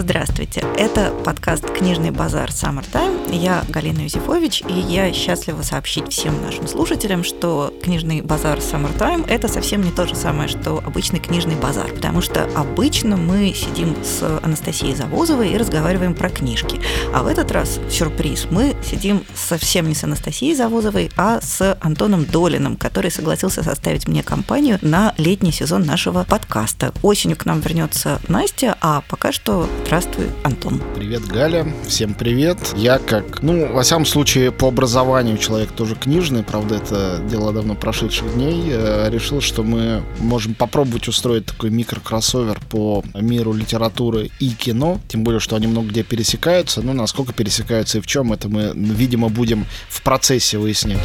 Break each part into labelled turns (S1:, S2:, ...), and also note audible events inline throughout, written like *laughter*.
S1: Здравствуйте. Это подкаст «Книжный базар Summertime». Я Галина Юзефович, и я счастлива сообщить всем нашим слушателям, что «Книжный базар Summertime» — это совсем не то же самое, что обычный книжный базар, потому что обычно мы сидим с Анастасией Завозовой и разговариваем про книжки. А в этот раз, сюрприз, мы сидим совсем не с Анастасией Завозовой, а с Антоном Долиным, который согласился составить мне компанию на летний сезон нашего подкаста. Осенью к нам вернется Настя, а пока что здравствуй, Антон.
S2: Привет, Галя. Всем привет. Я как, ну, во всяком случае, по образованию человек тоже книжный, правда, это дело давно прошедших дней, э, решил, что мы можем попробовать устроить такой микрокроссовер по миру литературы и кино, тем более, что они много где пересекаются, ну, насколько пересекаются и в чем, это мы, видимо, будем в процессе выяснять.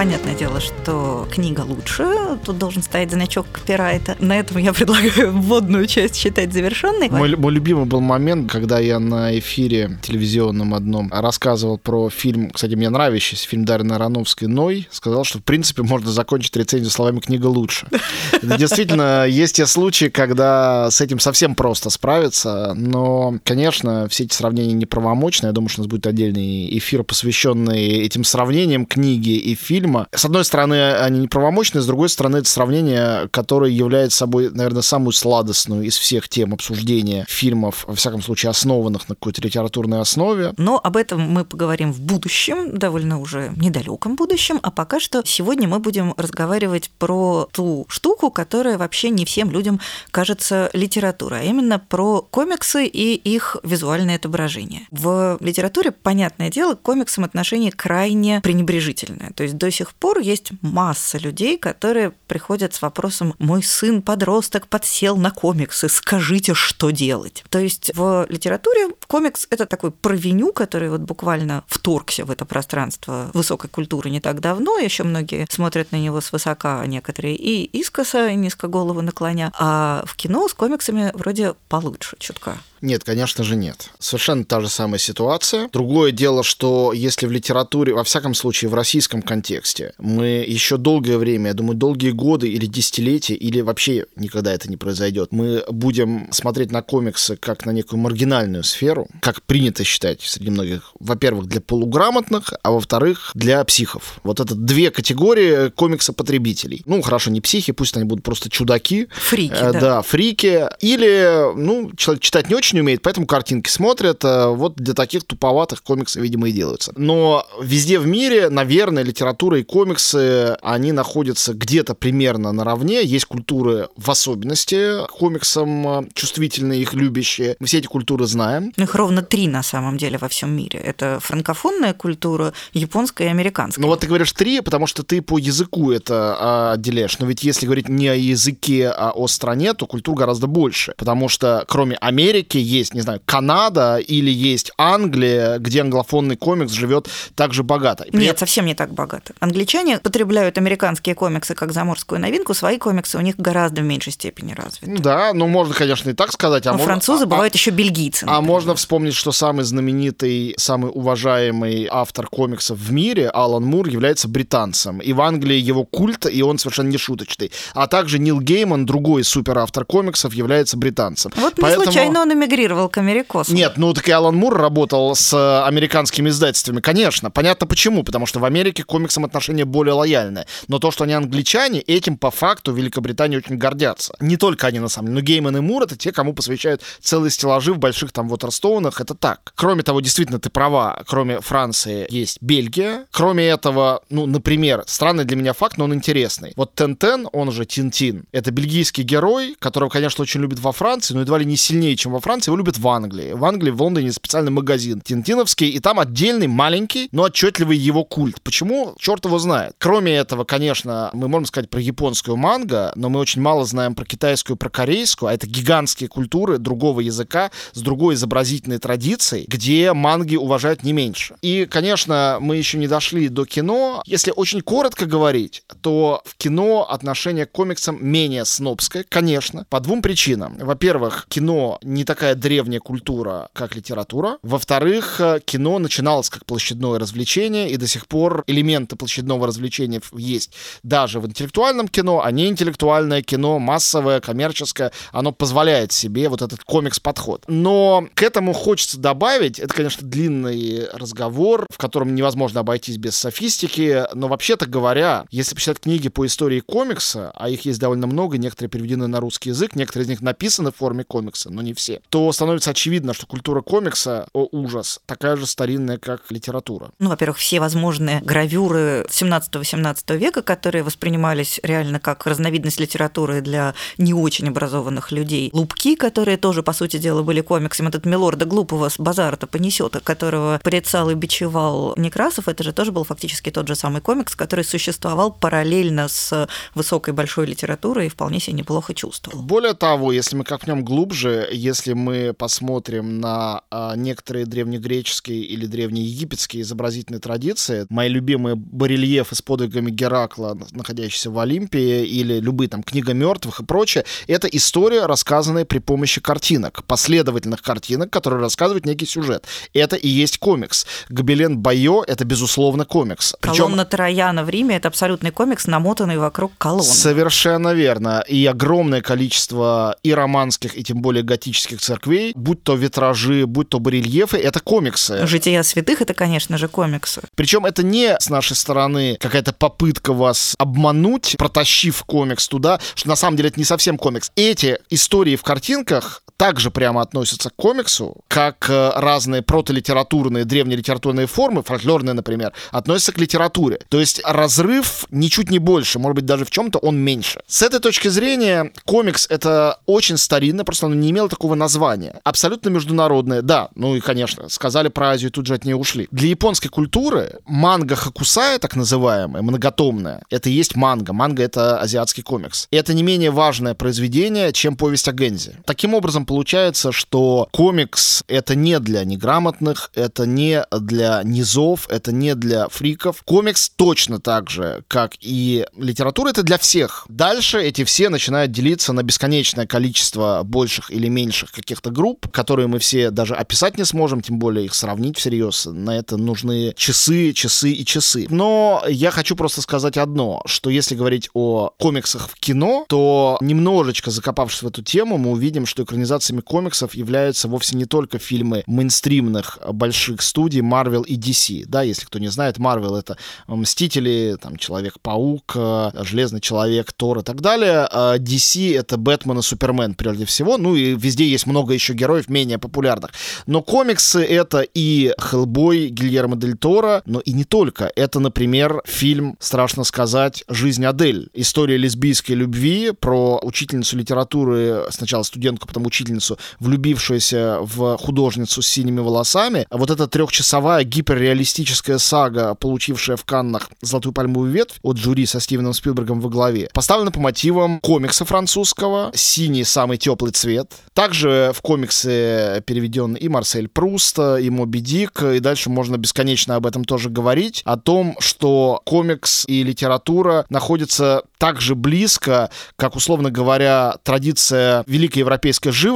S1: Понятное дело, что книга лучше, тут должен стоять значок копирайта. На этом я предлагаю *laughs* вводную часть считать завершенной.
S2: Мой, мой любимый был момент, когда я на эфире телевизионном одном рассказывал про фильм, кстати, мне нравящийся, фильм Дарьи Ароновской «Ной», сказал, что, в принципе, можно закончить рецензию словами «книга лучше». *laughs* Действительно, есть те случаи, когда с этим совсем просто справиться, но, конечно, все эти сравнения неправомочны. Я думаю, что у нас будет отдельный эфир, посвященный этим сравнениям книги и фильма, фильма. С одной стороны, они неправомочны, с другой стороны, это сравнение, которое является собой, наверное, самую сладостную из всех тем обсуждения фильмов, во всяком случае, основанных на какой-то литературной основе.
S1: Но об этом мы поговорим в будущем, довольно уже недалеком будущем, а пока что сегодня мы будем разговаривать про ту штуку, которая вообще не всем людям кажется литературой, а именно про комиксы и их визуальное отображение. В литературе, понятное дело, к комиксам отношение крайне пренебрежительное. То есть до сих пор есть масса людей, которые приходят с вопросом «Мой сын подросток подсел на комиксы, скажите, что делать?». То есть в литературе комикс – это такой провиню, который вот буквально вторгся в это пространство высокой культуры не так давно, еще многие смотрят на него свысока, а некоторые и искоса, низко голову наклоня, а в кино с комиксами вроде получше чутка.
S2: Нет, конечно же нет. Совершенно та же самая ситуация. Другое дело, что если в литературе, во всяком случае в российском контексте, мы еще долгое время, я думаю, долгие годы или десятилетия, или вообще никогда это не произойдет, мы будем смотреть на комиксы как на некую маргинальную сферу, как принято считать среди многих, во-первых, для полуграмотных, а во-вторых, для психов. Вот это две категории комикса-потребителей. Ну, хорошо, не психи, пусть они будут просто чудаки.
S1: Фрики, э, да.
S2: Да, фрики. Или, ну, человек читать не очень очень умеет, поэтому картинки смотрят. Э, вот для таких туповатых комиксы, видимо, и делаются. Но везде в мире, наверное, литература и комиксы, они находятся где-то примерно наравне. Есть культуры в особенности комиксам э, чувствительные, их любящие. Мы все эти культуры знаем.
S1: Их ровно три на самом деле во всем мире. Это франкофонная культура, японская и американская.
S2: Ну вот ты говоришь три, потому что ты по языку это а, отделяешь. Но ведь если говорить не о языке, а о стране, то культур гораздо больше. Потому что кроме Америки есть, не знаю, Канада или есть Англия, где англофонный комикс живет так же богато.
S1: При... Нет, совсем не так богато. Англичане потребляют американские комиксы как заморскую новинку, свои комиксы у них гораздо в меньшей степени развиты.
S2: Да, ну можно, конечно, и так сказать.
S1: А Но можно... французы а, бывают а... еще бельгийцы.
S2: Например. А можно вспомнить, что самый знаменитый, самый уважаемый автор комиксов в мире, Алан Мур, является британцем. И в Англии его культ, и он совершенно не шуточный. А также Нил Гейман, другой суперавтор комиксов, является британцем.
S1: Вот не Поэтому... случайно он эмигрировал к Америкосу.
S2: Нет, ну так и Алан Мур работал с э, американскими издательствами, конечно. Понятно почему, потому что в Америке к комиксам отношение более лояльное. Но то, что они англичане, этим по факту Великобритании очень гордятся. Не только они, на самом деле, но Гейман и Мур — это те, кому посвящают целые стеллажи в больших там Waterstone'ах, это так. Кроме того, действительно, ты права, кроме Франции есть Бельгия. Кроме этого, ну, например, странный для меня факт, но он интересный. Вот Тентен, он же Тинтин, это бельгийский герой, которого, конечно, очень любят во Франции, но едва ли не сильнее, чем во Франции, его любят в Англии. В Англии, в Лондоне специальный магазин Тинтиновский, и там отдельный маленький, но отчетливый его культ. Почему? Черт его знает. Кроме этого, конечно, мы можем сказать про японскую манго, но мы очень мало знаем про китайскую, про корейскую, а это гигантские культуры другого языка с другой изобразительной традицией, где манги уважают не меньше. И, конечно, мы еще не дошли до кино. Если очень коротко говорить, то в кино отношение к комиксам менее снобское, конечно, по двум причинам. Во-первых, кино не такая древняя древняя культура как литература. Во-вторых, э, кино начиналось как площадное развлечение, и до сих пор элементы площадного развлечения есть даже в интеллектуальном кино, а неинтеллектуальное кино, массовое, коммерческое, оно позволяет себе вот этот комикс-подход. Но к этому хочется добавить, это, конечно, длинный разговор, в котором невозможно обойтись без софистики, но вообще-то говоря, если почитать книги по истории комикса, а их есть довольно много, некоторые переведены на русский язык, некоторые из них написаны в форме комикса, но не все, то становится очевидно, что культура комикса, о ужас, такая же старинная, как литература.
S1: Ну, во-первых, все возможные гравюры 17-18 века, которые воспринимались реально как разновидность литературы для не очень образованных людей. Лупки, которые тоже, по сути дела, были комиксами. Этот Милорда Глупого с базара-то понесет, которого порицал и бичевал Некрасов, это же тоже был фактически тот же самый комикс, который существовал параллельно с высокой большой литературой и вполне себе неплохо чувствовал.
S2: Более того, если мы копнем глубже, если мы посмотрим на а, некоторые древнегреческие или древнеегипетские изобразительные традиции, мои любимые барельефы с подвигами Геракла, находящиеся в Олимпии, или любые там книга мертвых и прочее, это история, рассказанная при помощи картинок, последовательных картинок, которые рассказывают некий сюжет. Это и есть комикс. Гобелен Байо — это, безусловно, комикс.
S1: Причем... Колонна Трояна в Риме — это абсолютный комикс, намотанный вокруг колонны.
S2: Совершенно верно. И огромное количество и романских, и тем более готических церквей, будь то витражи, будь то барельефы, это комиксы.
S1: Жития святых — это, конечно же, комиксы.
S2: Причем это не с нашей стороны какая-то попытка вас обмануть, протащив комикс туда, что на самом деле это не совсем комикс. Эти истории в картинках также прямо относятся к комиксу, как э, разные протолитературные, древнелитературные формы, фольклорные, например, относятся к литературе. То есть разрыв ничуть не больше, может быть, даже в чем-то он меньше. С этой точки зрения, комикс — это очень старинно, просто оно не имело такого названия. Абсолютно международное, да, ну и, конечно, сказали про Азию, тут же от нее ушли. Для японской культуры манга хакусая, так называемая, многотомная, это и есть манга. Манга — это азиатский комикс. И это не менее важное произведение, чем повесть о Гензе. Таким образом, получается, что комикс — это не для неграмотных, это не для низов, это не для фриков. Комикс точно так же, как и литература, это для всех. Дальше эти все начинают делиться на бесконечное количество больших или меньших каких-то групп, которые мы все даже описать не сможем, тем более их сравнить всерьез. На это нужны часы, часы и часы. Но я хочу просто сказать одно, что если говорить о комиксах в кино, то немножечко закопавшись в эту тему, мы увидим, что экранизация экранизациями комиксов являются вовсе не только фильмы мейнстримных больших студий Marvel и DC. Да, если кто не знает, Marvel это Мстители, там, Человек-паук, э, Железный Человек, Тор и так далее. А DC это Бэтмен и Супермен прежде всего. Ну и везде есть много еще героев менее популярных. Но комиксы это и Хеллбой Гильермо Дель Торо, но и не только. Это, например, фильм, страшно сказать, «Жизнь Адель». История лесбийской любви про учительницу литературы, сначала студентку, потом учительницу учительницу, влюбившуюся в художницу с синими волосами. А вот эта трехчасовая гиперреалистическая сага, получившая в Каннах «Золотую пальмовую ветвь» от жюри со Стивеном Спилбергом во главе, поставлена по мотивам комикса французского «Синий самый теплый цвет». Также в комиксы переведен и Марсель Пруст, и Моби Дик, и дальше можно бесконечно об этом тоже говорить, о том, что комикс и литература находятся так же близко, как, условно говоря, традиция великой европейской живописи,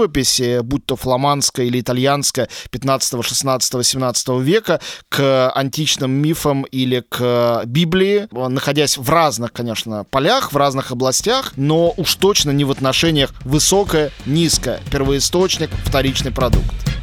S2: будь то фламандская или итальянская 15, 16, 17 века, к античным мифам или к Библии, находясь в разных, конечно, полях, в разных областях, но уж точно не в отношениях высокое, низкое, первоисточник, вторичный продукт.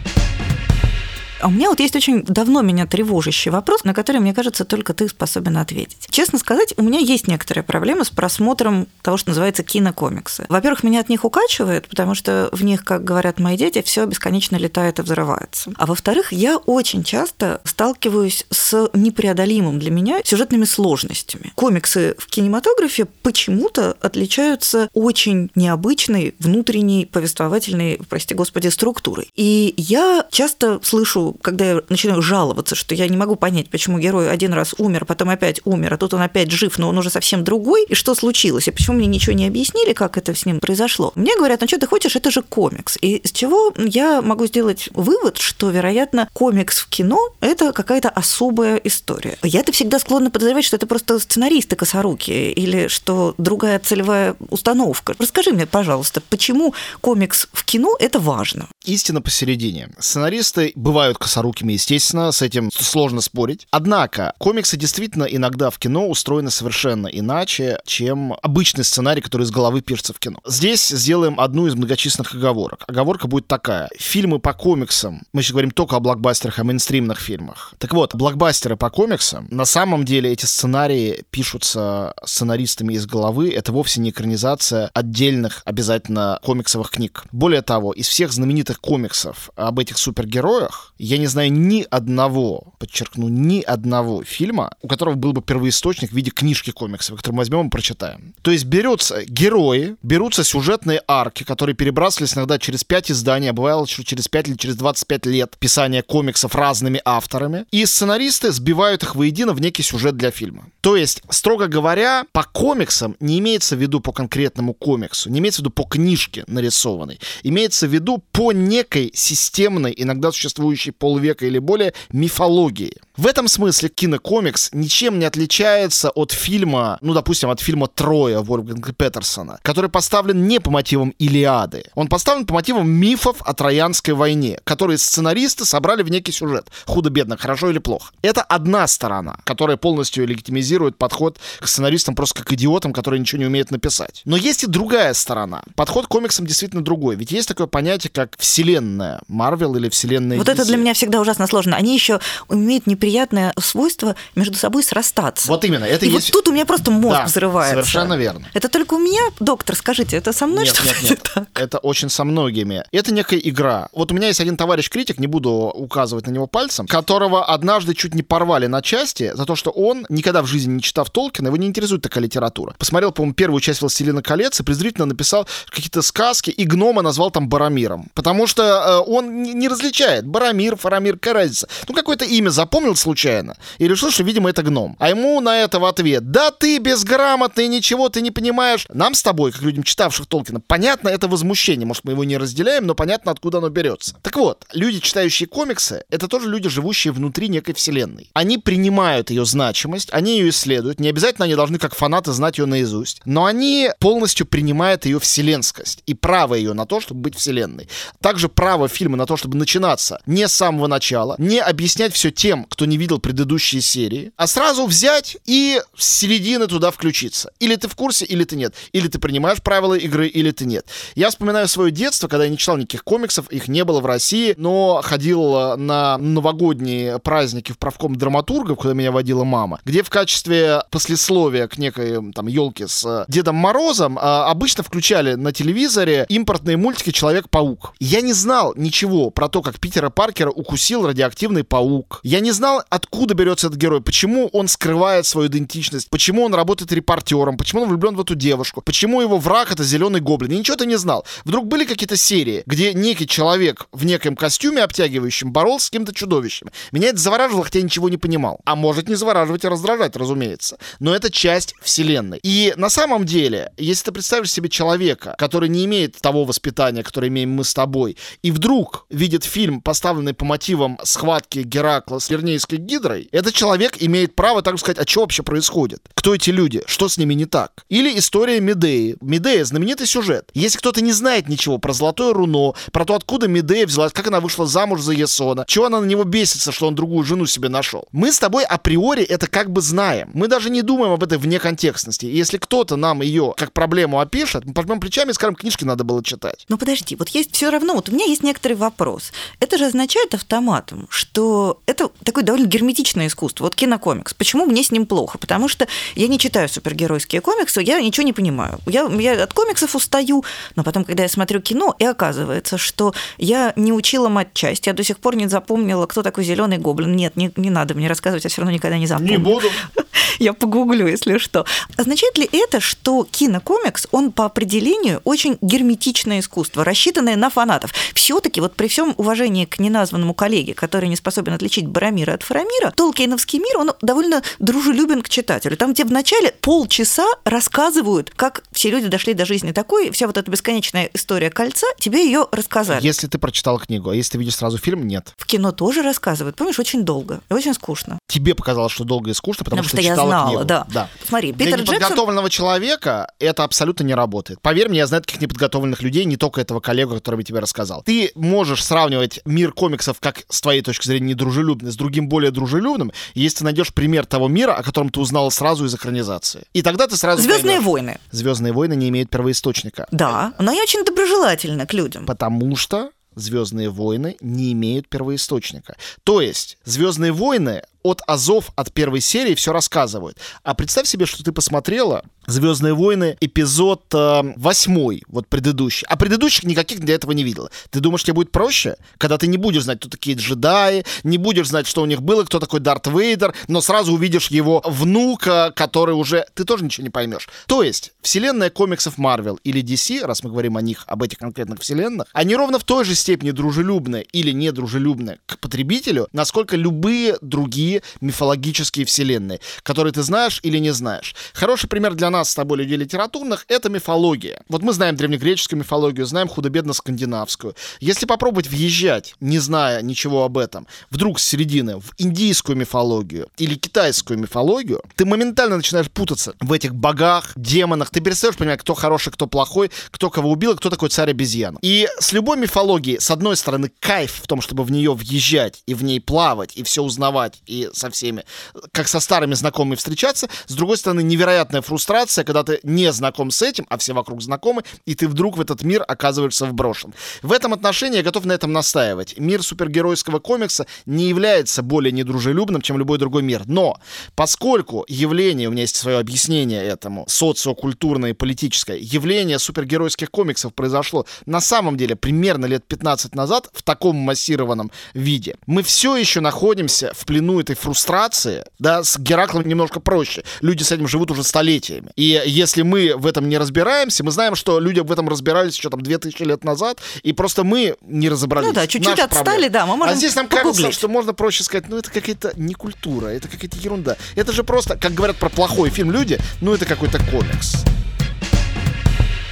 S1: А у меня вот есть очень давно меня тревожащий вопрос, на который, мне кажется, только ты способен ответить. Честно сказать, у меня есть некоторые проблемы с просмотром того, что называется кинокомиксы. Во-первых, меня от них укачивает, потому что в них, как говорят мои дети, все бесконечно летает и взрывается. А во-вторых, я очень часто сталкиваюсь с непреодолимым для меня сюжетными сложностями. Комиксы в кинематографе почему-то отличаются очень необычной внутренней повествовательной, прости господи, структурой. И я часто слышу когда я начинаю жаловаться, что я не могу понять, почему герой один раз умер, потом опять умер, а тут он опять жив, но он уже совсем другой, и что случилось, и почему мне ничего не объяснили, как это с ним произошло. Мне говорят, ну что ты хочешь, это же комикс. И с чего я могу сделать вывод, что, вероятно, комикс в кино – это какая-то особая история. Я-то всегда склонна подозревать, что это просто сценаристы косоруки или что другая целевая установка. Расскажи мне, пожалуйста, почему комикс в кино – это важно?
S2: Истина посередине. Сценаристы бывают косорукими, естественно, с этим сложно спорить. Однако, комиксы действительно иногда в кино устроены совершенно иначе, чем обычный сценарий, который из головы пишется в кино. Здесь сделаем одну из многочисленных оговорок. Оговорка будет такая. Фильмы по комиксам, мы сейчас говорим только о блокбастерах, о мейнстримных фильмах. Так вот, блокбастеры по комиксам, на самом деле эти сценарии пишутся сценаристами из головы, это вовсе не экранизация отдельных обязательно комиксовых книг. Более того, из всех знаменитых комиксов об этих супергероях я не знаю ни одного, подчеркну, ни одного фильма, у которого был бы первоисточник в виде книжки комиксов, который мы возьмем и прочитаем. То есть берутся герои, берутся сюжетные арки, которые перебрасывались иногда через 5 изданий, а бывало через 5 или через 25 лет писания комиксов разными авторами, и сценаристы сбивают их воедино в некий сюжет для фильма. То есть, строго говоря, по комиксам не имеется в виду по конкретному комиксу, не имеется в виду по книжке нарисованной, имеется в виду по некой системной, иногда существующей полвека или более, мифологии. В этом смысле кинокомикс ничем не отличается от фильма, ну, допустим, от фильма «Троя» Вольфганга Петерсона, который поставлен не по мотивам Илиады. Он поставлен по мотивам мифов о Троянской войне, которые сценаристы собрали в некий сюжет. Худо-бедно, хорошо или плохо. Это одна сторона, которая полностью легитимизирует подход к сценаристам просто как идиотам, которые ничего не умеют написать. Но есть и другая сторона. Подход к комиксам действительно другой. Ведь есть такое понятие, как вселенная Марвел или вселенная
S1: Вот
S2: DC.
S1: это для меня всегда ужасно сложно. Они еще умеют неприятное свойство между собой срастаться.
S2: Вот именно. Это
S1: и
S2: есть...
S1: вот тут у меня просто мозг
S2: Да,
S1: взрывается.
S2: совершенно верно.
S1: Это только у меня, доктор, скажите, это со мной
S2: Нет,
S1: что-то
S2: нет,
S1: не
S2: нет.
S1: так?
S2: Это очень со многими. Это некая игра. Вот у меня есть один товарищ-критик, не буду указывать на него пальцем, которого однажды чуть не порвали на части за то, что он, никогда в жизни не читав Толкина, его не интересует такая литература. Посмотрел, по-моему, первую часть «Властелина колец» и презрительно написал какие-то сказки, и гнома назвал там Барамиром. Потому что э, он не, не различает. Барамир, Фарамир, какая разница? Ну, какое-то имя запомнил случайно и решил, что, видимо, это гном. А ему на это в ответ, да ты безграмотный, ничего ты не понимаешь. Нам с тобой, как людям, читавших Толкина, понятно это возмущение. Может, мы его не разделяем, но понятно, откуда оно берется. Так вот, люди, читающие комиксы, это тоже люди, живущие внутри некой вселенной. Они принимают ее значимость, они ее исследуют. Не обязательно они должны, как фанаты, знать ее наизусть. Но они полностью принимают ее вселенскость и право ее на то, чтобы быть вселенной. Также право фильма на то, чтобы начинаться не с самого начала, не объяснять все тем, кто не видел предыдущие серии, а сразу взять и с середины туда включиться. Или ты в курсе, или ты нет. Или ты принимаешь правила игры, или ты нет. Я вспоминаю свое детство, когда я не читал никаких комиксов, их не было в России, но ходил э, на новогодние праздники в правком драматургов, куда меня водила мама, где в качестве послесловия к некой там елке с э, Дедом Морозом э, обычно включали на телевизоре импортные мультики Человек-паук. Я не знал ничего про то, как Питера Паркера укусил радиоактивный паук. Я не знал, откуда берется этот герой, почему он скрывает свою идентичность, почему он работает репортером, почему он влюблен в эту девушку, почему его враг это зеленый гоблин. Я ничего это не знал. Вдруг были какие-то серии, где некий человек в неком костюме обтягивающем боролся с каким-то чудовищем. Меня это завораживало, хотя я ничего не понимал. А может не завораживать и раздражать, разумеется. Но это часть вселенной. И на самом деле, если ты представишь себе человека, который не имеет того воспитания, которое имеем мы с тобой, и вдруг видит фильм, поставленный по мотивам схватки Геракла с Лернейской гидрой, этот человек имеет право так сказать, а что вообще происходит? Кто эти люди? Что с ними не так? Или история Медеи. Медея — знаменитый сюжет. Если кто-то не знает ничего про Золотое Руно, про то, откуда Медея взялась, как она вышла замуж за Есона, чего она на него бесится, что он другую жену себе нашел. Мы с тобой априори это как бы знаем. Мы даже не думаем об этой вне контекстности. И если кто-то нам ее как проблему опишет, мы пожмем плечами и скажем, книжки надо было читать.
S1: Но подожди, вот есть все равно, вот у меня есть некоторый вопрос. Это же означает автоматом, что это такое довольно герметичное искусство. Вот кинокомикс. Почему мне с ним плохо? Потому что я не читаю супергеройские комиксы, я ничего не понимаю. Я, я от комиксов устаю, но потом, когда я смотрю кино, и оказывается, что я не учила матчасть, я до сих пор не запомнила, кто такой зеленый гоблин. Нет, не, не надо мне рассказывать, я все равно никогда не запомню.
S2: Не буду. *laughs*
S1: Я погуглю, если что. Означает ли это, что кинокомикс, он по определению очень герметичное искусство, рассчитанное на фанатов? Все-таки вот при всем уважении к неназванному коллеге, который не способен отличить Барамира от метафора мира, Толкиновский мир, он довольно дружелюбен к читателю. Там тебе вначале полчаса рассказывают, как все люди дошли до жизни такой, вся вот эта бесконечная история кольца, тебе ее рассказали.
S2: Если ты прочитал книгу, а если ты видишь сразу фильм, нет.
S1: В кино тоже рассказывают, помнишь, очень долго и очень скучно.
S2: Тебе показалось, что долго и скучно, потому,
S1: Потому
S2: что,
S1: что я знала,
S2: книгу.
S1: да.
S2: да.
S1: Смотри,
S2: Для
S1: Питер Джексон...
S2: неподготовленного человека это абсолютно не работает. Поверь мне, я знаю таких неподготовленных людей, не только этого коллегу, который тебе рассказал. Ты можешь сравнивать мир комиксов, как с твоей точки зрения недружелюбный, с другим более дружелюбным, если ты найдешь пример того мира, о котором ты узнала сразу из экранизации. И тогда ты сразу
S1: Звездные
S2: поймешь.
S1: войны.
S2: Звездные войны не имеют первоисточника.
S1: Да, но они очень доброжелательны к людям.
S2: Потому что Звездные войны не имеют первоисточника. То есть Звездные войны от Азов, от первой серии все рассказывают. А представь себе, что ты посмотрела Звездные войны эпизод э, восьмой, вот предыдущий. А предыдущих никаких для этого не видела. Ты думаешь, тебе будет проще, когда ты не будешь знать, кто такие джедаи, не будешь знать, что у них было, кто такой Дарт Вейдер, но сразу увидишь его внука, который уже... Ты тоже ничего не поймешь. То есть, вселенная комиксов Marvel или DC, раз мы говорим о них, об этих конкретных вселенных, они ровно в той же степени дружелюбны или недружелюбны к потребителю, насколько любые другие мифологические вселенные, которые ты знаешь или не знаешь. Хороший пример для нас с тобой, людей литературных, это мифология. Вот мы знаем древнегреческую мифологию, знаем худо-бедно скандинавскую. Если попробовать въезжать, не зная ничего об этом, вдруг с середины в индийскую мифологию или китайскую мифологию, ты моментально начинаешь путаться в этих богах, демонах. Ты перестаешь понимать, кто хороший, кто плохой, кто кого убил, кто такой царь обезьян. И с любой мифологией, с одной стороны, кайф в том, чтобы в нее въезжать и в ней плавать, и все узнавать, и со всеми, как со старыми знакомыми встречаться. С другой стороны, невероятная фрустрация, когда ты не знаком с этим, а все вокруг знакомы, и ты вдруг в этот мир оказываешься вброшен. В этом отношении я готов на этом настаивать. Мир супергеройского комикса не является более недружелюбным, чем любой другой мир. Но поскольку явление, у меня есть свое объяснение этому, социокультурное и политическое, явление супергеройских комиксов произошло на самом деле примерно лет 15 назад в таком массированном виде. Мы все еще находимся в плену этой фрустрации, да, с Гераклом немножко проще. Люди с этим живут уже столетиями. И если мы в этом не разбираемся, мы знаем, что люди в этом разбирались еще там 2000 лет назад, и просто мы не разобрались.
S1: Ну да, чуть-чуть
S2: Наша
S1: отстали,
S2: проблема.
S1: да, мы можем
S2: А здесь нам кажется,
S1: погуглить.
S2: что можно проще сказать, ну это какая-то не культура, это какая-то ерунда. Это же просто, как говорят про плохой фильм люди, ну это какой-то комикс.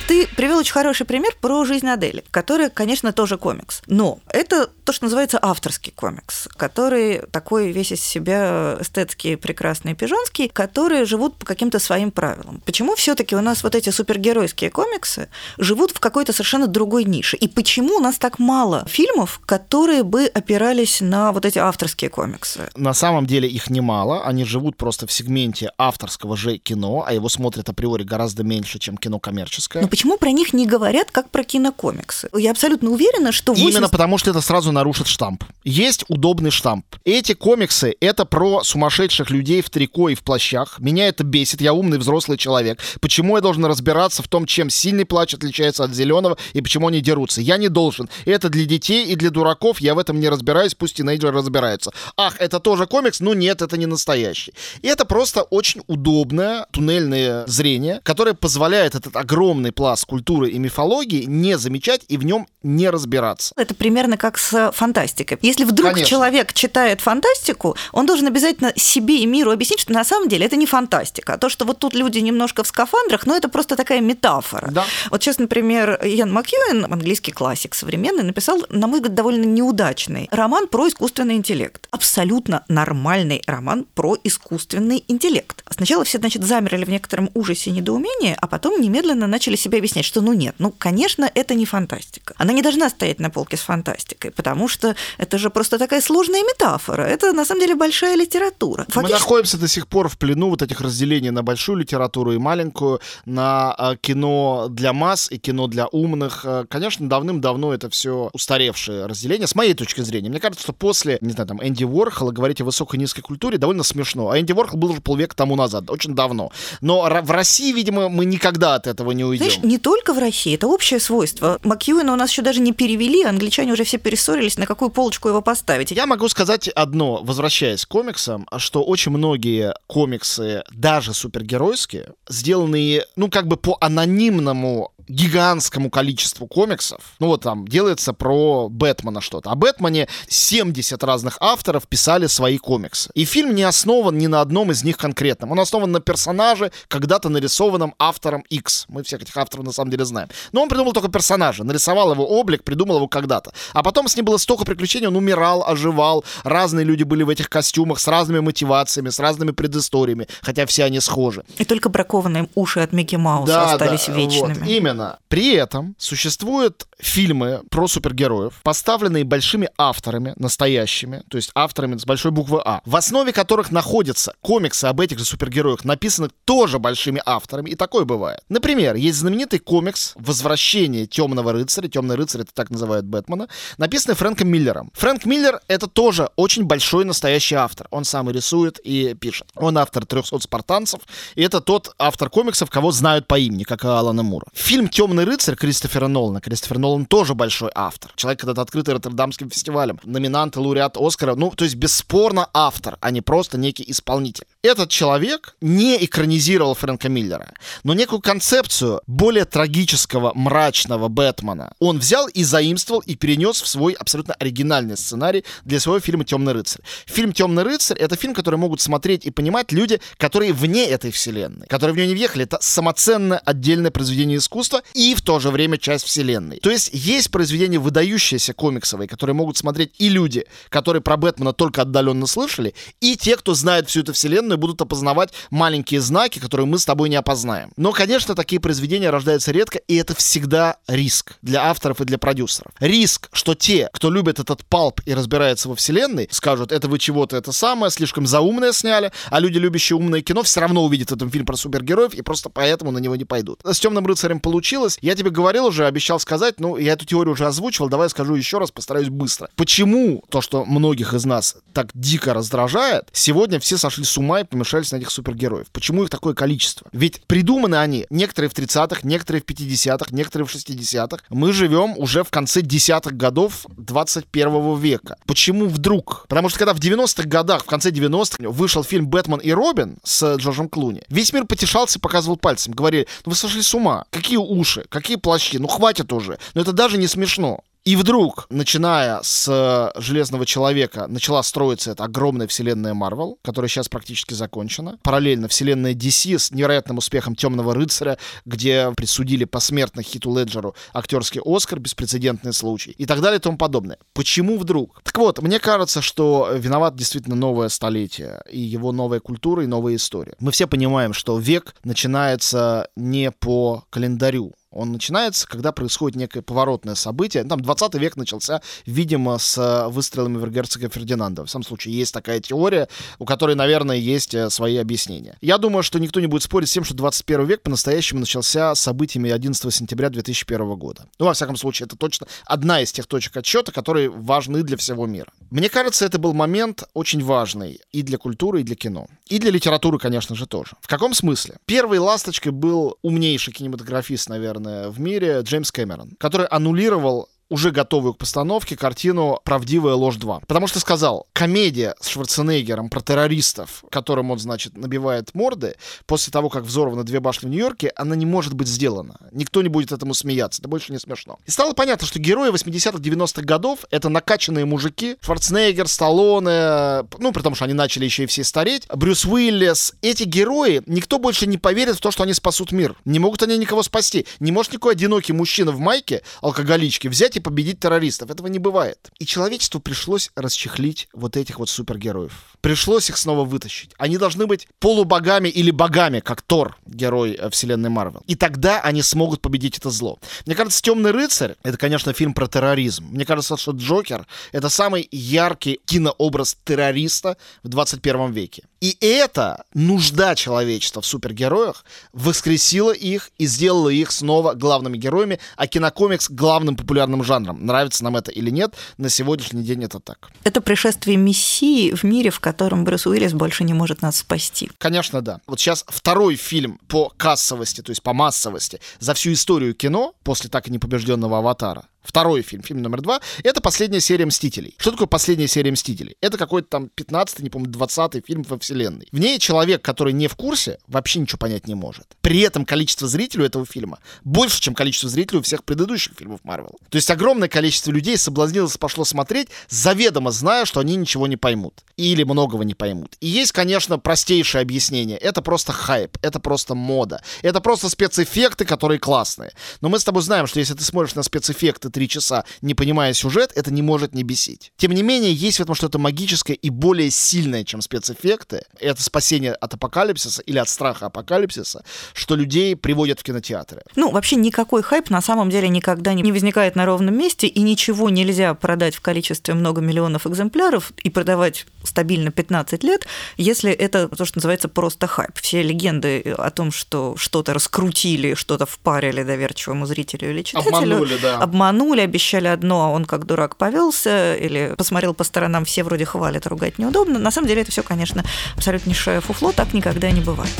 S1: Ты привел очень хороший пример про жизнь Адели, которая, конечно, тоже комикс. Но это то, что называется авторский комикс, который такой весь из себя эстетский, прекрасный, пижонский, которые живут по каким-то своим правилам. Почему все-таки у нас вот эти супергеройские комиксы живут в какой-то совершенно другой нише? И почему у нас так мало фильмов, которые бы опирались на вот эти авторские комиксы?
S2: На самом деле их немало, они живут просто в сегменте авторского же кино, а его смотрят априори гораздо меньше, чем кино коммерческое.
S1: Но почему про них не говорят, как про кинокомиксы? Я абсолютно уверена, что 80...
S2: Именно потому, что это сразу нарушит штамп. Есть удобный штамп. Эти комиксы — это про сумасшедших людей в трико и в плащах. Меня это бесит, я умный взрослый человек. Почему я должен разбираться в том, чем сильный плащ отличается от зеленого и почему они дерутся? Я не должен. Это для детей и для дураков, я в этом не разбираюсь, пусть тинейджеры разбираются. Ах, это тоже комикс? Ну нет, это не настоящий. И это просто очень удобное туннельное зрение, которое позволяет этот огромный пласт культуры и мифологии не замечать и в нем не разбираться.
S1: Это примерно как с фантастикой. Если вдруг
S2: Конечно.
S1: человек читает фантастику, он должен обязательно себе и миру объяснить, что на самом деле это не фантастика. А то, что вот тут люди немножко в скафандрах, ну это просто такая метафора.
S2: Да.
S1: Вот сейчас, например, Ян Макьюэн, английский классик современный, написал, на мой взгляд, довольно неудачный роман про искусственный интеллект. Абсолютно нормальный роман про искусственный интеллект. Сначала все, значит, замерли в некотором ужасе и недоумении, а потом немедленно начали себе объяснять, что ну нет, ну, конечно, это не фантастика. Она не должна стоять на полке с фантастикой, потому что это же просто такая сложная метафора. Это, на самом деле, большая литература.
S2: Мы
S1: Фактически-
S2: находимся до сих пор в плену вот этих разделений на большую литературу и маленькую, на э, кино для масс и кино для умных. Э, Конечно, давным-давно это все устаревшее разделение, с моей точки зрения. Мне кажется, что после, не знаю, там, Энди Уорхола говорить о высокой и низкой культуре довольно смешно. А Энди Уорхол был уже полвека тому назад, очень давно. Но в России, видимо, мы никогда от этого не уйдем.
S1: Знаешь, не только в России, это общее свойство. Макьюэна у нас еще даже не перевели, англичане уже все перессорились, на какую полочку его поставить.
S2: Я могу сказать одно, возвращаясь к комиксам, что очень многие комиксы, даже супергеройские, сделанные, ну, как бы по анонимному гигантскому количеству комиксов, ну вот там делается про Бэтмена что-то. О Бэтмене 70 разных авторов писали свои комиксы. И фильм не основан ни на одном из них конкретном. Он основан на персонаже, когда-то нарисованном автором X. Мы всех этих авторов на самом деле знаем. Но он придумал только персонажа, нарисовал его облик, придумал его когда-то. А потом с ним было столько приключений, он умирал, оживал. Разные люди были в этих костюмах с разными мотивациями, с разными предысториями, хотя все они схожи.
S1: И только бракованные уши от Микки Мауса да, остались да, вечными.
S2: Вот, именно. При этом существуют фильмы про супергероев, поставленные большими авторами, настоящими, то есть авторами с большой буквы А, в основе которых находятся комиксы об этих же супергероях, написанных тоже большими авторами, и такое бывает. Например, есть знаменитый комикс «Возвращение темного рыцаря», «Темный рыцарь» — это так называют Бэтмена, написанный Фрэнком Миллером. Фрэнк Миллер — это тоже очень большой настоящий автор. Он сам и рисует, и пишет. Он автор «300 спартанцев», и это тот автор комиксов, кого знают по имени, как Алана Мура. Фильм «Темный рыцарь» Кристофера Нолана. Кристофер Нолан тоже большой автор. Человек когда-то открытый Роттердамским фестивалем. Номинант и лауреат Оскара. Ну, то есть бесспорно автор, а не просто некий исполнитель. Этот человек не экранизировал Фрэнка Миллера, но некую концепцию более трагического, мрачного Бэтмена он взял и заимствовал и перенес в свой абсолютно оригинальный сценарий для своего фильма «Темный рыцарь». Фильм «Темный рыцарь» — это фильм, который могут смотреть и понимать люди, которые вне этой вселенной, которые в нее не въехали. Это самоценное отдельное произведение искусства и в то же время часть вселенной. То есть есть произведения выдающиеся комиксовые, которые могут смотреть и люди, которые про Бэтмена только отдаленно слышали, и те, кто знает всю эту вселенную, будут опознавать маленькие знаки, которые мы с тобой не опознаем. Но, конечно, такие произведения рождаются редко, и это всегда риск для авторов и для продюсеров. Риск, что те, кто любит этот палп и разбирается во вселенной, скажут, это вы чего-то это самое, слишком заумное сняли, а люди, любящие умное кино, все равно увидят этот фильм про супергероев и просто поэтому на него не пойдут. С «Темным рыцарем» получилось. Я тебе говорил уже, обещал сказать, ну, я эту теорию уже озвучивал, давай скажу еще раз, постараюсь быстро. Почему то, что многих из нас так дико раздражает, сегодня все сошли с ума и помешались на этих супергероев? Почему их такое количество? Ведь придуманы они, некоторые в 30-х, некоторые в 50-х, некоторые в 60-х. Мы живем уже в конце десятых годов 21 века. Почему вдруг? Потому что когда в 90-х годах, в конце 90-х, вышел фильм «Бэтмен и Робин» с Джорджем Клуни, весь мир потешался, показывал пальцем, говорили, ну вы сошли с ума, какие уши, какие плащи, ну хватит уже. Но это даже не смешно. И вдруг, начиная с э, Железного Человека, начала строиться эта огромная вселенная Марвел, которая сейчас практически закончена. Параллельно вселенная DC с невероятным успехом Темного Рыцаря, где присудили посмертно Хиту Леджеру актерский Оскар, беспрецедентный случай, и так далее и тому подобное. Почему вдруг? Так вот, мне кажется, что виноват действительно новое столетие, и его новая культура, и новая история. Мы все понимаем, что век начинается не по календарю, он начинается, когда происходит некое поворотное событие. Там 20 век начался, видимо, с э, выстрелами в герцога Фердинанда. В самом случае, есть такая теория, у которой, наверное, есть э, свои объяснения. Я думаю, что никто не будет спорить с тем, что 21 век по-настоящему начался с событиями 11 сентября 2001 года. Ну, во всяком случае, это точно одна из тех точек отсчета, которые важны для всего мира. Мне кажется, это был момент очень важный и для культуры, и для кино. И для литературы, конечно же, тоже. В каком смысле? Первой ласточкой был умнейший кинематографист, наверное, наверное, в мире Джеймс Кэмерон, который аннулировал уже готовую к постановке картину «Правдивая ложь 2». Потому что сказал, комедия с Шварценеггером про террористов, которым он, значит, набивает морды, после того, как взорваны две башни в Нью-Йорке, она не может быть сделана. Никто не будет этому смеяться, это больше не смешно. И стало понятно, что герои 80-х, 90-х годов — это накачанные мужики, Шварценеггер, Сталлоне, ну, потому что они начали еще и все стареть, Брюс Уиллис. Эти герои, никто больше не поверит в то, что они спасут мир. Не могут они никого спасти. Не может никакой одинокий мужчина в майке, алкоголички, взять и и победить террористов. Этого не бывает. И человечеству пришлось расчехлить вот этих вот супергероев. Пришлось их снова вытащить. Они должны быть полубогами или богами, как Тор, герой э, вселенной Марвел. И тогда они смогут победить это зло. Мне кажется, «Темный рыцарь» — это, конечно, фильм про терроризм. Мне кажется, что Джокер — это самый яркий кинообраз террориста в 21 веке. И эта нужда человечества в супергероях воскресила их и сделала их снова главными героями, а кинокомикс главным популярным жанром. Нравится нам это или нет, на сегодняшний день это так.
S1: Это пришествие Мессии в мире, в котором Брюс Уиллис больше не может нас спасти.
S2: Конечно, да. Вот сейчас второй фильм по кассовости, то есть по массовости за всю историю кино после так и непобежденного «Аватара» Второй фильм, фильм номер два, это последняя серия «Мстителей». Что такое последняя серия «Мстителей»? Это какой-то там 15 не помню, 20 фильм во вселенной. В ней человек, который не в курсе, вообще ничего понять не может. При этом количество зрителей у этого фильма больше, чем количество зрителей у всех предыдущих фильмов Марвел. То есть огромное количество людей соблазнилось, пошло смотреть, заведомо зная, что они ничего не поймут. Или многого не поймут. И есть, конечно, простейшее объяснение. Это просто хайп, это просто мода. Это просто спецэффекты, которые классные. Но мы с тобой знаем, что если ты смотришь на спецэффекты три часа, не понимая сюжет, это не может не бесить. Тем не менее, есть в этом что-то магическое и более сильное, чем спецэффекты. Это спасение от апокалипсиса или от страха апокалипсиса, что людей приводят в кинотеатры.
S1: Ну, вообще никакой хайп на самом деле никогда не возникает на ровном месте, и ничего нельзя продать в количестве много миллионов экземпляров и продавать стабильно 15 лет, если это то, что называется просто хайп. Все легенды о том, что что-то раскрутили, что-то впарили доверчивому зрителю или читателю.
S2: Обманули, да.
S1: Обманули, обещали одно, а он как дурак повелся, или посмотрел по сторонам, все вроде хвалят, ругать неудобно. На самом деле это все, конечно, абсолютнейшее фуфло, так никогда не бывает.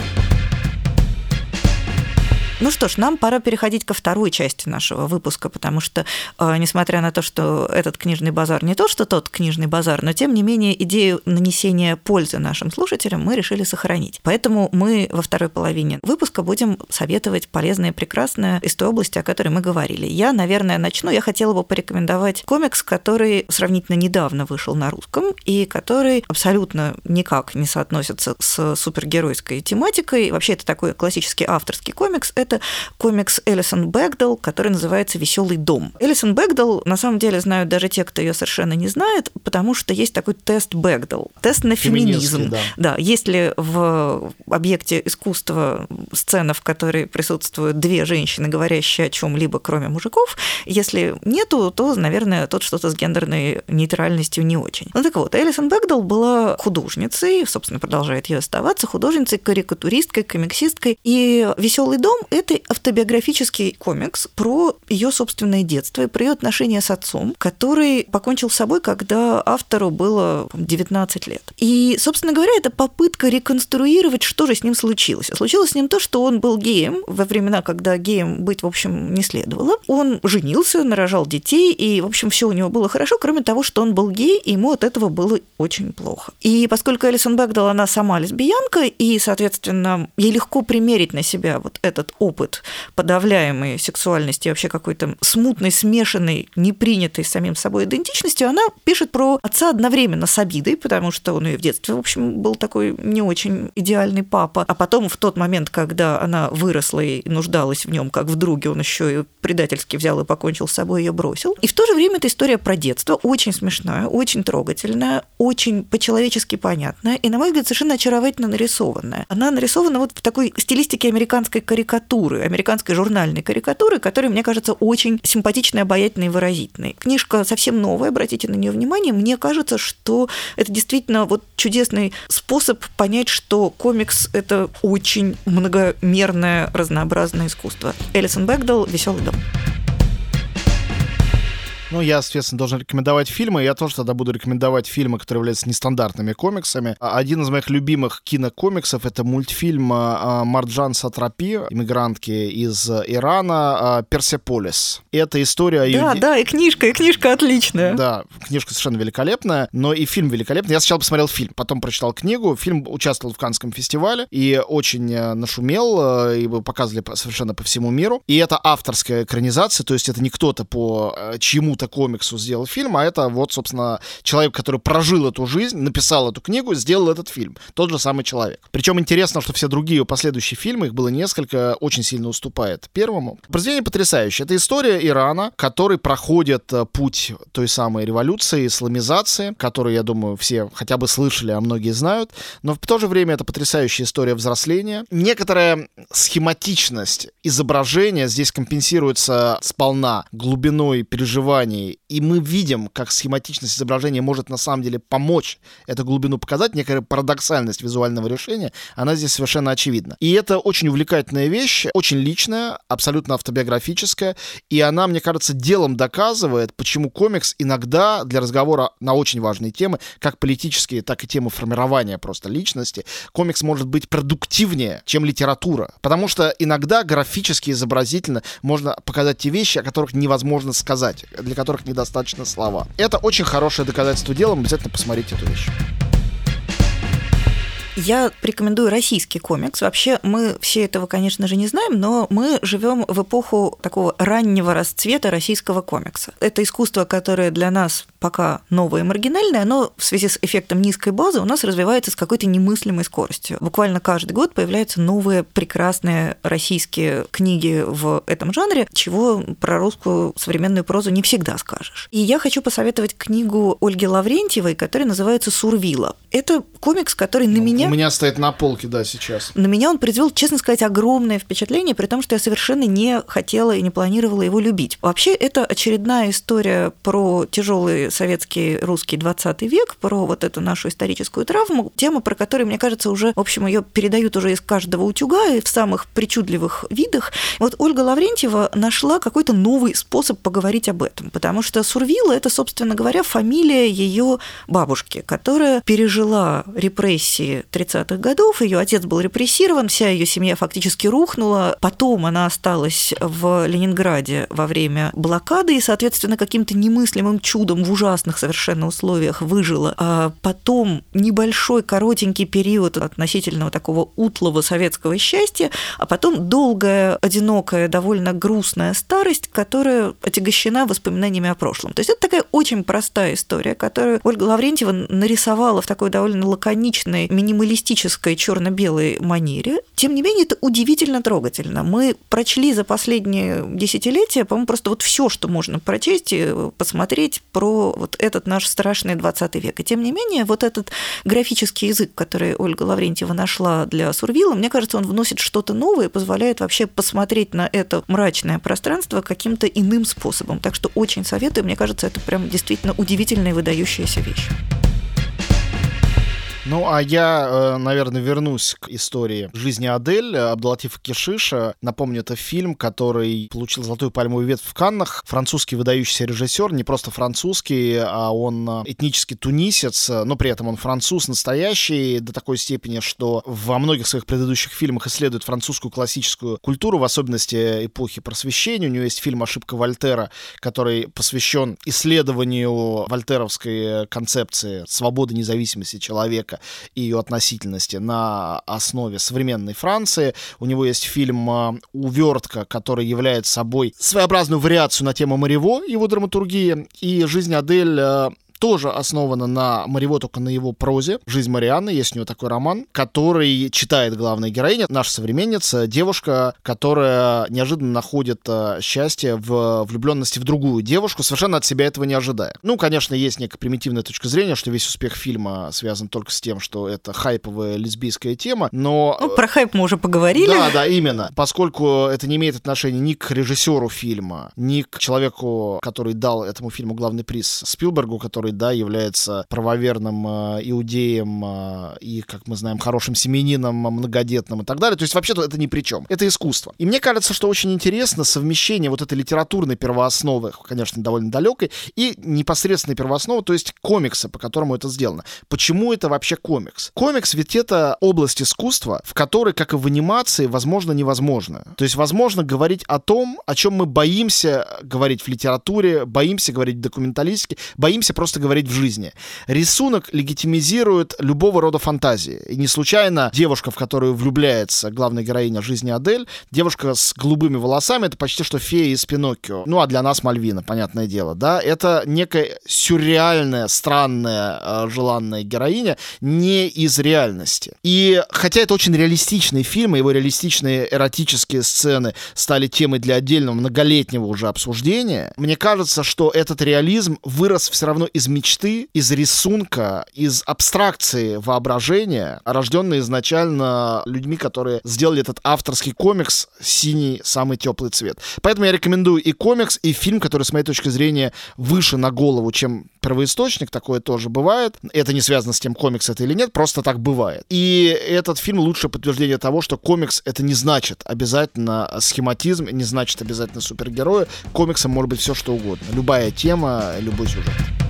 S1: Ну что ж, нам пора переходить ко второй части нашего выпуска, потому что, э, несмотря на то, что этот книжный базар не то, что тот книжный базар, но тем не менее идею нанесения пользы нашим слушателям мы решили сохранить. Поэтому мы во второй половине выпуска будем советовать полезное и прекрасное из той области, о которой мы говорили. Я, наверное, начну. Я хотела бы порекомендовать комикс, который сравнительно недавно вышел на русском и который абсолютно никак не соотносится с супергеройской тематикой. Вообще это такой классический авторский комикс. Это это комикс Элисон Бэгдал, который называется «Веселый дом». Элисон Бэгдал, на самом деле, знают даже те, кто ее совершенно не знает, потому что есть такой тест Бэгдал, тест на феминизм.
S2: Да.
S1: да, есть ли в объекте искусства сцена, в которой присутствуют две женщины, говорящие о чем-либо, кроме мужиков, если нету, то, наверное, тут что-то с гендерной нейтральностью не очень. Ну так вот, Элисон Бэгдал была художницей, собственно, продолжает ее оставаться, художницей, карикатуристкой, комиксисткой, и «Веселый дом» — это автобиографический комикс про ее собственное детство и про ее отношения с отцом, который покончил с собой, когда автору было 19 лет. И, собственно говоря, это попытка реконструировать, что же с ним случилось. случилось с ним то, что он был геем во времена, когда геем быть, в общем, не следовало. Он женился, нарожал детей, и, в общем, все у него было хорошо, кроме того, что он был гей, и ему от этого было очень плохо. И поскольку Элисон Бэгдал, она сама лесбиянка, и, соответственно, ей легко примерить на себя вот этот опыт опыт подавляемой сексуальности, вообще какой-то смутной, смешанной, непринятой самим собой идентичностью, она пишет про отца одновременно с обидой, потому что он ее в детстве, в общем, был такой не очень идеальный папа. А потом в тот момент, когда она выросла и нуждалась в нем как в друге, он еще и предательски взял и покончил с собой, ее бросил. И в то же время эта история про детство очень смешная, очень трогательная, очень по-человечески понятная и, на мой взгляд, совершенно очаровательно нарисованная. Она нарисована вот в такой стилистике американской карикатуры, карикатуры, американской журнальной карикатуры, которая, мне кажется, очень симпатичной, обаятельной и выразительной. Книжка совсем новая, обратите на нее внимание. Мне кажется, что это действительно вот чудесный способ понять, что комикс — это очень многомерное, разнообразное искусство. Элисон Бэгдал «Веселый дом».
S2: Ну, я, соответственно, должен рекомендовать фильмы. Я тоже тогда буду рекомендовать фильмы, которые являются нестандартными комиксами. А один из моих любимых кинокомиксов — это мультфильм а, Марджан Сатрапи, иммигрантки из Ирана, а, «Персеполис». Это история...
S1: Да,
S2: Юди...
S1: да, и книжка, и книжка отличная.
S2: Да, книжка совершенно великолепная, но и фильм великолепный. Я сначала посмотрел фильм, потом прочитал книгу. Фильм участвовал в Канском фестивале и очень э, нашумел, э, его показывали совершенно по всему миру. И это авторская экранизация, то есть это не кто-то по э, чьему какому-то комиксу сделал фильм, а это вот, собственно, человек, который прожил эту жизнь, написал эту книгу, сделал этот фильм. Тот же самый человек. Причем интересно, что все другие последующие фильмы, их было несколько, очень сильно уступает первому. Произведение потрясающее. Это история Ирана, который проходит э, путь той самой революции, исламизации, которую, я думаю, все хотя бы слышали, а многие знают. Но в то же время это потрясающая история взросления. Некоторая схематичность изображения здесь компенсируется сполна глубиной переживаний компании, и мы видим, как схематичность изображения может на самом деле помочь эту глубину показать, некая парадоксальность визуального решения, она здесь совершенно очевидна. И это очень увлекательная вещь, очень личная, абсолютно автобиографическая, и она, мне кажется, делом доказывает, почему комикс иногда для разговора на очень важные темы, как политические, так и темы формирования просто личности, комикс может быть продуктивнее, чем литература. Потому что иногда графически, изобразительно можно показать те вещи, о которых невозможно сказать, для которых недостаточно слова. Это очень хорошее доказательство дела, обязательно посмотрите эту вещь.
S1: Я рекомендую российский комикс. Вообще мы все этого, конечно же, не знаем, но мы живем в эпоху такого раннего расцвета российского комикса. Это искусство, которое для нас пока новое и маргинальное, но в связи с эффектом низкой базы у нас развивается с какой-то немыслимой скоростью. Буквально каждый год появляются новые прекрасные российские книги в этом жанре, чего про русскую современную прозу не всегда скажешь. И я хочу посоветовать книгу Ольги Лаврентьевой, которая называется «Сурвила». Это комикс, который на ну, меня
S2: у меня стоит на полке, да, сейчас.
S1: На меня он произвел, честно сказать, огромное впечатление, при том, что я совершенно не хотела и не планировала его любить. Вообще, это очередная история про советский русский 20 век, про вот эту нашу историческую травму, тема, про которую, мне кажется, уже, в общем, ее передают уже из каждого утюга и в самых причудливых видах. Вот Ольга Лаврентьева нашла какой-то новый способ поговорить об этом, потому что Сурвила – это, собственно говоря, фамилия ее бабушки, которая пережила репрессии 30-х годов. Ее отец был репрессирован, вся ее семья фактически рухнула. Потом она осталась в Ленинграде во время блокады и, соответственно, каким-то немыслимым чудом в ужасных совершенно условиях выжила. А потом небольшой, коротенький период относительного такого утлого советского счастья, а потом долгая, одинокая, довольно грустная старость, которая отягощена воспоминаниями о прошлом. То есть это такая очень простая история, которую Ольга Лаврентьева нарисовала в такой довольно лаконичной, минималистической черно-белой манере. Тем не менее, это удивительно трогательно. Мы прочли за последние десятилетия, по-моему, просто вот все, что можно прочесть и посмотреть про вот этот наш страшный 20 век. И тем не менее, вот этот графический язык, который Ольга Лаврентьева нашла для Сурвила, мне кажется, он вносит что-то новое и позволяет вообще посмотреть на это мрачное пространство каким-то иным способом. Так что очень советую, мне кажется, это прям действительно удивительная и выдающаяся вещь.
S2: Ну, а я, э, наверное, вернусь к истории жизни Адель Абдулатифа Кишиша. Напомню, это фильм, который получил золотую пальмовую ветвь в Каннах. Французский выдающийся режиссер, не просто французский, а он э, этнический тунисец, но при этом он француз настоящий до такой степени, что во многих своих предыдущих фильмах исследует французскую классическую культуру, в особенности эпохи просвещения. У него есть фильм «Ошибка Вольтера», который посвящен исследованию вольтеровской концепции свободы, независимости человека и ее относительности на основе современной Франции. У него есть фильм э, «Увертка», который является собой своеобразную вариацию на тему Марево, его драматургии, и «Жизнь Адель» э, тоже основана на Марево, только на его прозе. «Жизнь Марианны», есть у него такой роман, который читает главная героиня, наша современница, девушка, которая неожиданно находит э, счастье в влюбленности в другую девушку, совершенно от себя этого не ожидая. Ну, конечно, есть некая примитивная точка зрения, что весь успех фильма связан только с тем, что это хайповая лесбийская тема, но...
S1: Ну, про хайп мы уже поговорили.
S2: Да, да, именно. Поскольку это не имеет отношения ни к режиссеру фильма, ни к человеку, который дал этому фильму главный приз Спилбергу, который который, да, является правоверным э, иудеем э, и, как мы знаем, хорошим семенином, многодетным и так далее. То есть вообще-то это ни при чем. Это искусство. И мне кажется, что очень интересно совмещение вот этой литературной первоосновы, конечно, довольно далекой, и непосредственной первоосновы, то есть комикса, по которому это сделано. Почему это вообще комикс? Комикс ведь это область искусства, в которой, как и в анимации, возможно невозможно. То есть возможно говорить о том, о чем мы боимся говорить в литературе, боимся говорить в документалистике, боимся просто просто говорить в жизни. Рисунок легитимизирует любого рода фантазии. И не случайно девушка, в которую влюбляется главная героиня жизни Адель, девушка с голубыми волосами, это почти что фея из Пиноккио. Ну, а для нас Мальвина, понятное дело, да? Это некая сюрреальная, странная, э, желанная героиня не из реальности. И хотя это очень реалистичный фильм, его реалистичные эротические сцены стали темой для отдельного многолетнего уже обсуждения, мне кажется, что этот реализм вырос все равно из мечты, из рисунка, из абстракции воображения, рожденные изначально людьми, которые сделали этот авторский комикс «Синий самый теплый цвет». Поэтому я рекомендую и комикс, и фильм, который, с моей точки зрения, выше на голову, чем первоисточник, такое тоже бывает. Это не связано с тем, комикс это или нет, просто так бывает. И этот фильм лучшее подтверждение того, что комикс это не значит обязательно схематизм, не значит обязательно супергерои. Комиксом может быть все что угодно. Любая тема, любой сюжет.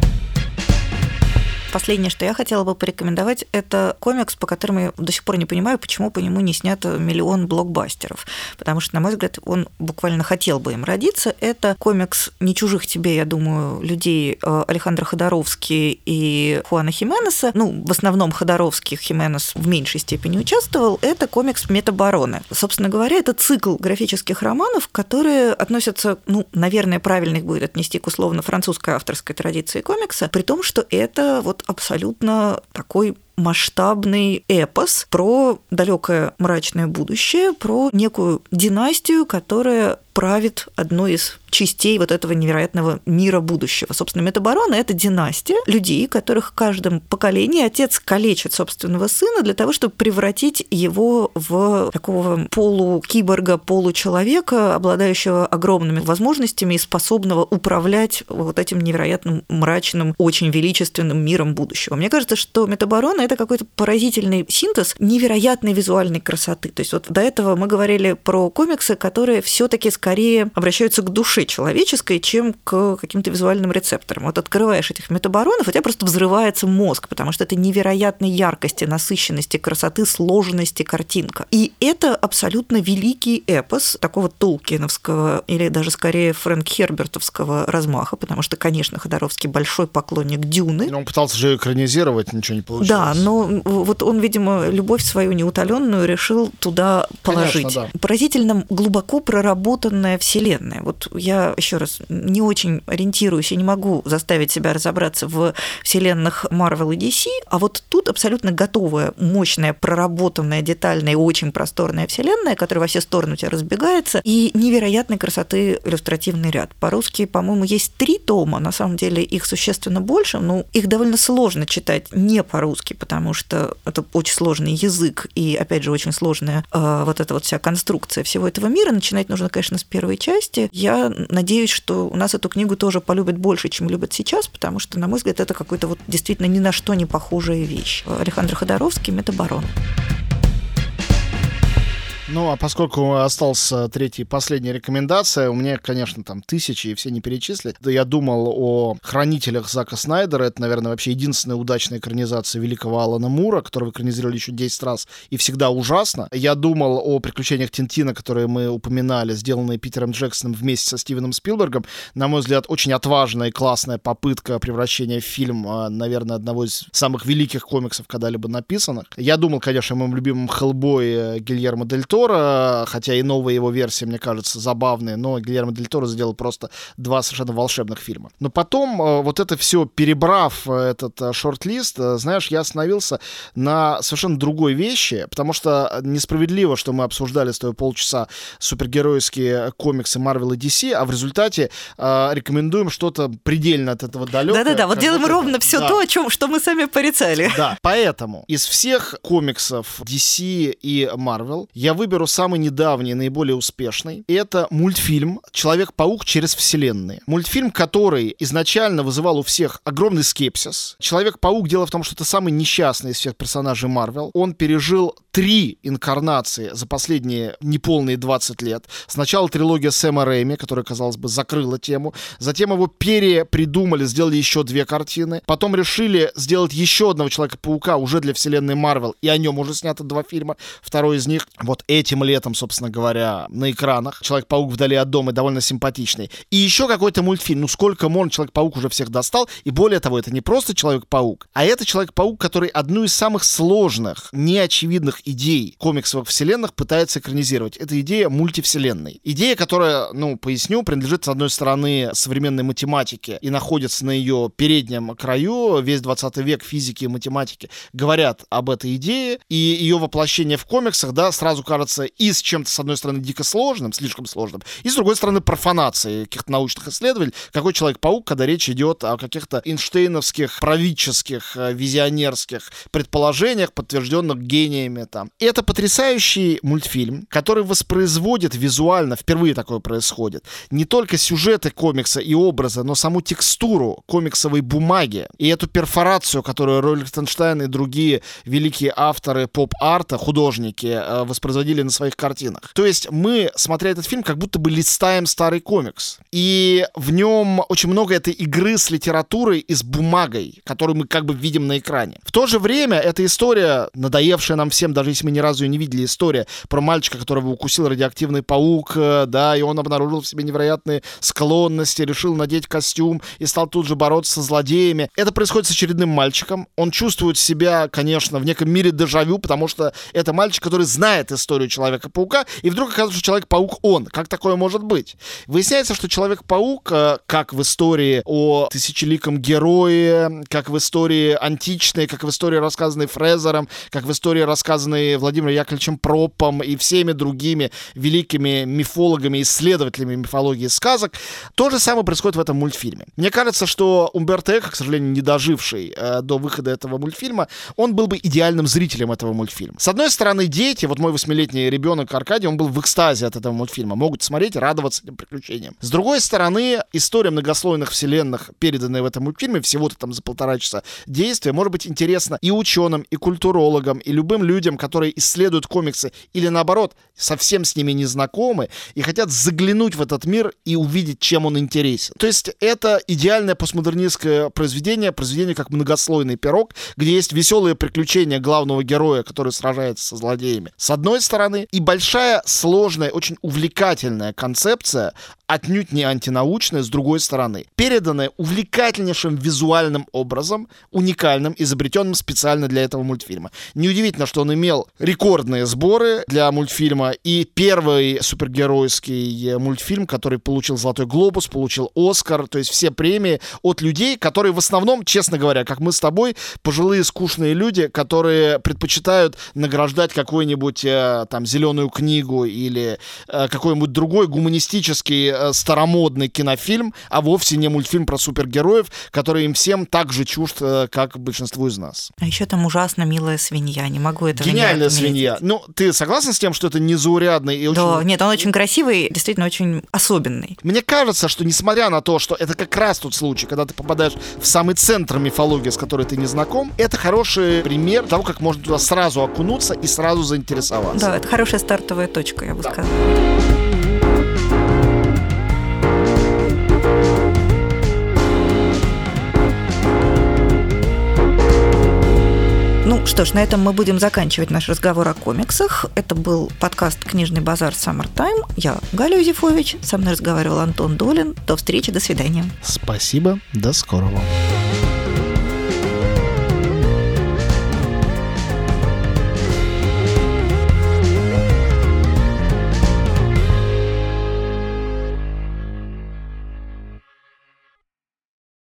S1: Последнее, что я хотела бы порекомендовать, это комикс, по которому я до сих пор не понимаю, почему по нему не снято миллион блокбастеров. Потому что, на мой взгляд, он буквально хотел бы им родиться. Это комикс «Не чужих тебе», я думаю, людей э, Александра Ходоровский и Хуана Хименеса. Ну, в основном Ходоровский, Хименес в меньшей степени участвовал. Это комикс «Метабороны». Собственно говоря, это цикл графических романов, которые относятся, ну, наверное, правильно их будет отнести к условно-французской авторской традиции комикса, при том, что это вот абсолютно такой масштабный эпос про далекое мрачное будущее, про некую династию, которая правит одной из частей вот этого невероятного мира будущего. Собственно, метаборона – это династия людей, которых в каждом поколении отец калечит собственного сына для того, чтобы превратить его в такого полукиборга, получеловека, обладающего огромными возможностями и способного управлять вот этим невероятным мрачным, очень величественным миром будущего. Мне кажется, что метаборона – это какой-то поразительный синтез невероятной визуальной красоты. То есть вот до этого мы говорили про комиксы, которые все таки скорее обращаются к душе человеческой, чем к каким-то визуальным рецепторам. Вот открываешь этих метаборонов, у тебя просто взрывается мозг, потому что это невероятной яркости, насыщенности, красоты, сложности картинка. И это абсолютно великий эпос такого толкиновского или даже скорее Фрэнк Хербертовского размаха, потому что, конечно, Ходоровский большой поклонник Дюны.
S2: Он пытался же экранизировать, ничего не получилось.
S1: Да, но вот он, видимо, любовь свою неутоленную решил туда положить. Конечно, да. Поразительно глубоко проработанная вселенная. Вот я еще раз не очень ориентируюсь и не могу заставить себя разобраться в вселенных Marvel и DC, а вот тут абсолютно готовая, мощная, проработанная, детальная и очень просторная вселенная, которая во все стороны у тебя разбегается, и невероятной красоты иллюстративный ряд. По-русски, по-моему, есть три тома, на самом деле их существенно больше, но их довольно сложно читать не по-русски, потому что это очень сложный язык и, опять же, очень сложная э, вот эта вот вся конструкция всего этого мира. Начинать нужно, конечно, с первой части. Я надеюсь, что у нас эту книгу тоже полюбят больше, чем любят сейчас, потому что, на мой взгляд, это какой-то вот действительно ни на что не похожая вещь. Александр Ходоровский «Метаборон».
S2: Ну, а поскольку остался третья и последняя рекомендация, у меня, конечно, там тысячи, и все не перечислить. Да я думал о «Хранителях» Зака Снайдера. Это, наверное, вообще единственная удачная экранизация великого Алана Мура, которого экранизировали еще 10 раз, и всегда ужасно. Я думал о «Приключениях Тинтина», которые мы упоминали, сделанные Питером Джексоном вместе со Стивеном Спилбергом. На мой взгляд, очень отважная и классная попытка превращения в фильм, э, наверное, одного из самых великих комиксов, когда-либо написанных. Я думал, конечно, о моем любимом Хеллбое Гильермо Дель Торо, хотя и новая его версия, мне кажется, забавная, но Гильермо Дель Торо сделал просто два совершенно волшебных фильма. Но потом, э, вот это все перебрав э, этот э, шорт-лист, знаешь, я остановился на совершенно другой вещи, потому что несправедливо, что мы обсуждали с тобой полчаса супергеройские комиксы Marvel и DC, а в результате э, рекомендуем что-то предельно от этого далекое.
S1: Да-да-да, вот делаем ровно все да. то, о чем, что мы сами порицали.
S2: Да, поэтому из всех комиксов DC и Marvel я выберу выберу самый недавний, наиболее успешный. Это мультфильм «Человек-паук через вселенные». Мультфильм, который изначально вызывал у всех огромный скепсис. Человек-паук, дело в том, что это самый несчастный из всех персонажей Марвел. Он пережил три инкарнации за последние неполные 20 лет. Сначала трилогия Сэма Рэйми, которая, казалось бы, закрыла тему. Затем его перепридумали, сделали еще две картины. Потом решили сделать еще одного Человека-паука уже для вселенной Марвел, и о нем уже снято два фильма. Второй из них вот этим летом, собственно говоря, на экранах. Человек-паук вдали от дома довольно симпатичный. И еще какой-то мультфильм. Ну сколько можно, Человек-паук уже всех достал. И более того, это не просто Человек-паук, а это Человек-паук, который одну из самых сложных, неочевидных идей комиксовых вселенных пытается экранизировать. Это идея мультивселенной. Идея, которая, ну, поясню, принадлежит, с одной стороны, современной математике и находится на ее переднем краю. Весь 20 век физики и математики говорят об этой идее, и ее воплощение в комиксах, да, сразу кажется и с чем-то, с одной стороны, дико сложным, слишком сложным, и с другой стороны, профанацией каких-то научных исследователей, какой Человек-паук, когда речь идет о каких-то Эйнштейновских, правительских, э, визионерских предположениях, подтвержденных гениями там. Это потрясающий мультфильм, который воспроизводит визуально, впервые такое происходит, не только сюжеты комикса и образы, но саму текстуру комиксовой бумаги и эту перфорацию, которую Роллингтонштайн и другие великие авторы поп-арта, художники, э, воспроизводили на своих картинах. То есть мы, смотря этот фильм, как будто бы листаем старый комикс. И в нем очень много этой игры с литературой и с бумагой, которую мы как бы видим на экране. В то же время эта история, надоевшая нам всем, даже если мы ни разу ее не видели, история про мальчика, которого укусил радиоактивный паук, э, да, и он обнаружил в себе невероятные склонности, решил надеть костюм и стал тут же бороться со злодеями. Это происходит с очередным мальчиком. Он чувствует себя, конечно, в неком мире дежавю, потому что это мальчик, который знает историю Человека-паука, и вдруг оказывается, что Человек-паук он. Как такое может быть? Выясняется, что Человек-паук, э, как в истории о тысячеликом герое, как в истории античной, как в истории, рассказанной Фрезером, как в истории, рассказанной Владимиром Яковлевичем Пропом и всеми другими великими мифологами, исследователями мифологии сказок, то же самое происходит в этом мультфильме. Мне кажется, что Умберто Эко, к сожалению, не доживший э, до выхода этого мультфильма, он был бы идеальным зрителем этого мультфильма. С одной стороны, дети, вот мой восьмилетний ребенок Аркадий, он был в экстазе от этого мультфильма, могут смотреть, радоваться этим приключениям. С другой стороны, история многослойных вселенных, переданная в этом мультфильме, всего-то там за полтора часа действия, может быть интересна и ученым, и культурологам, и любым людям, которые исследуют комиксы или наоборот, совсем с ними не знакомы и хотят заглянуть в этот мир и увидеть, чем он интересен. То есть это идеальное постмодернистское произведение, произведение как многослойный пирог, где есть веселые приключения главного героя, который сражается со злодеями. С одной стороны, и большая, сложная, очень увлекательная концепция отнюдь не антинаучная, с другой стороны. Переданная увлекательнейшим визуальным образом, уникальным, изобретенным специально для этого мультфильма. Неудивительно, что он имел рекордные сборы для мультфильма, и первый супергеройский мультфильм, который получил «Золотой глобус», получил «Оскар», то есть все премии от людей, которые в основном, честно говоря, как мы с тобой, пожилые скучные люди, которые предпочитают награждать какую-нибудь э, там зеленую книгу или э, какой-нибудь другой гуманистический Э, старомодный кинофильм, а вовсе не мультфильм про супергероев, который им всем так же чужд, э, как большинству из нас.
S1: А еще там ужасно милая свинья, не могу это
S2: Гениальная свинья. Ну, ты согласен с тем, что это незаурядный и
S1: очень... Да, нет, он очень красивый, действительно очень особенный.
S2: Мне кажется, что несмотря на то, что это как раз тот случай, когда ты попадаешь в самый центр мифологии, с которой ты не знаком, это хороший пример того, как можно туда сразу окунуться и сразу заинтересоваться.
S1: Да, это хорошая стартовая точка, я бы да. сказала. Что ж, на этом мы будем заканчивать наш разговор о комиксах. Это был подкаст «Книжный базар Summertime». Я Галя Юзефович, со мной разговаривал Антон Долин. До встречи, до свидания.
S2: Спасибо, до скорого.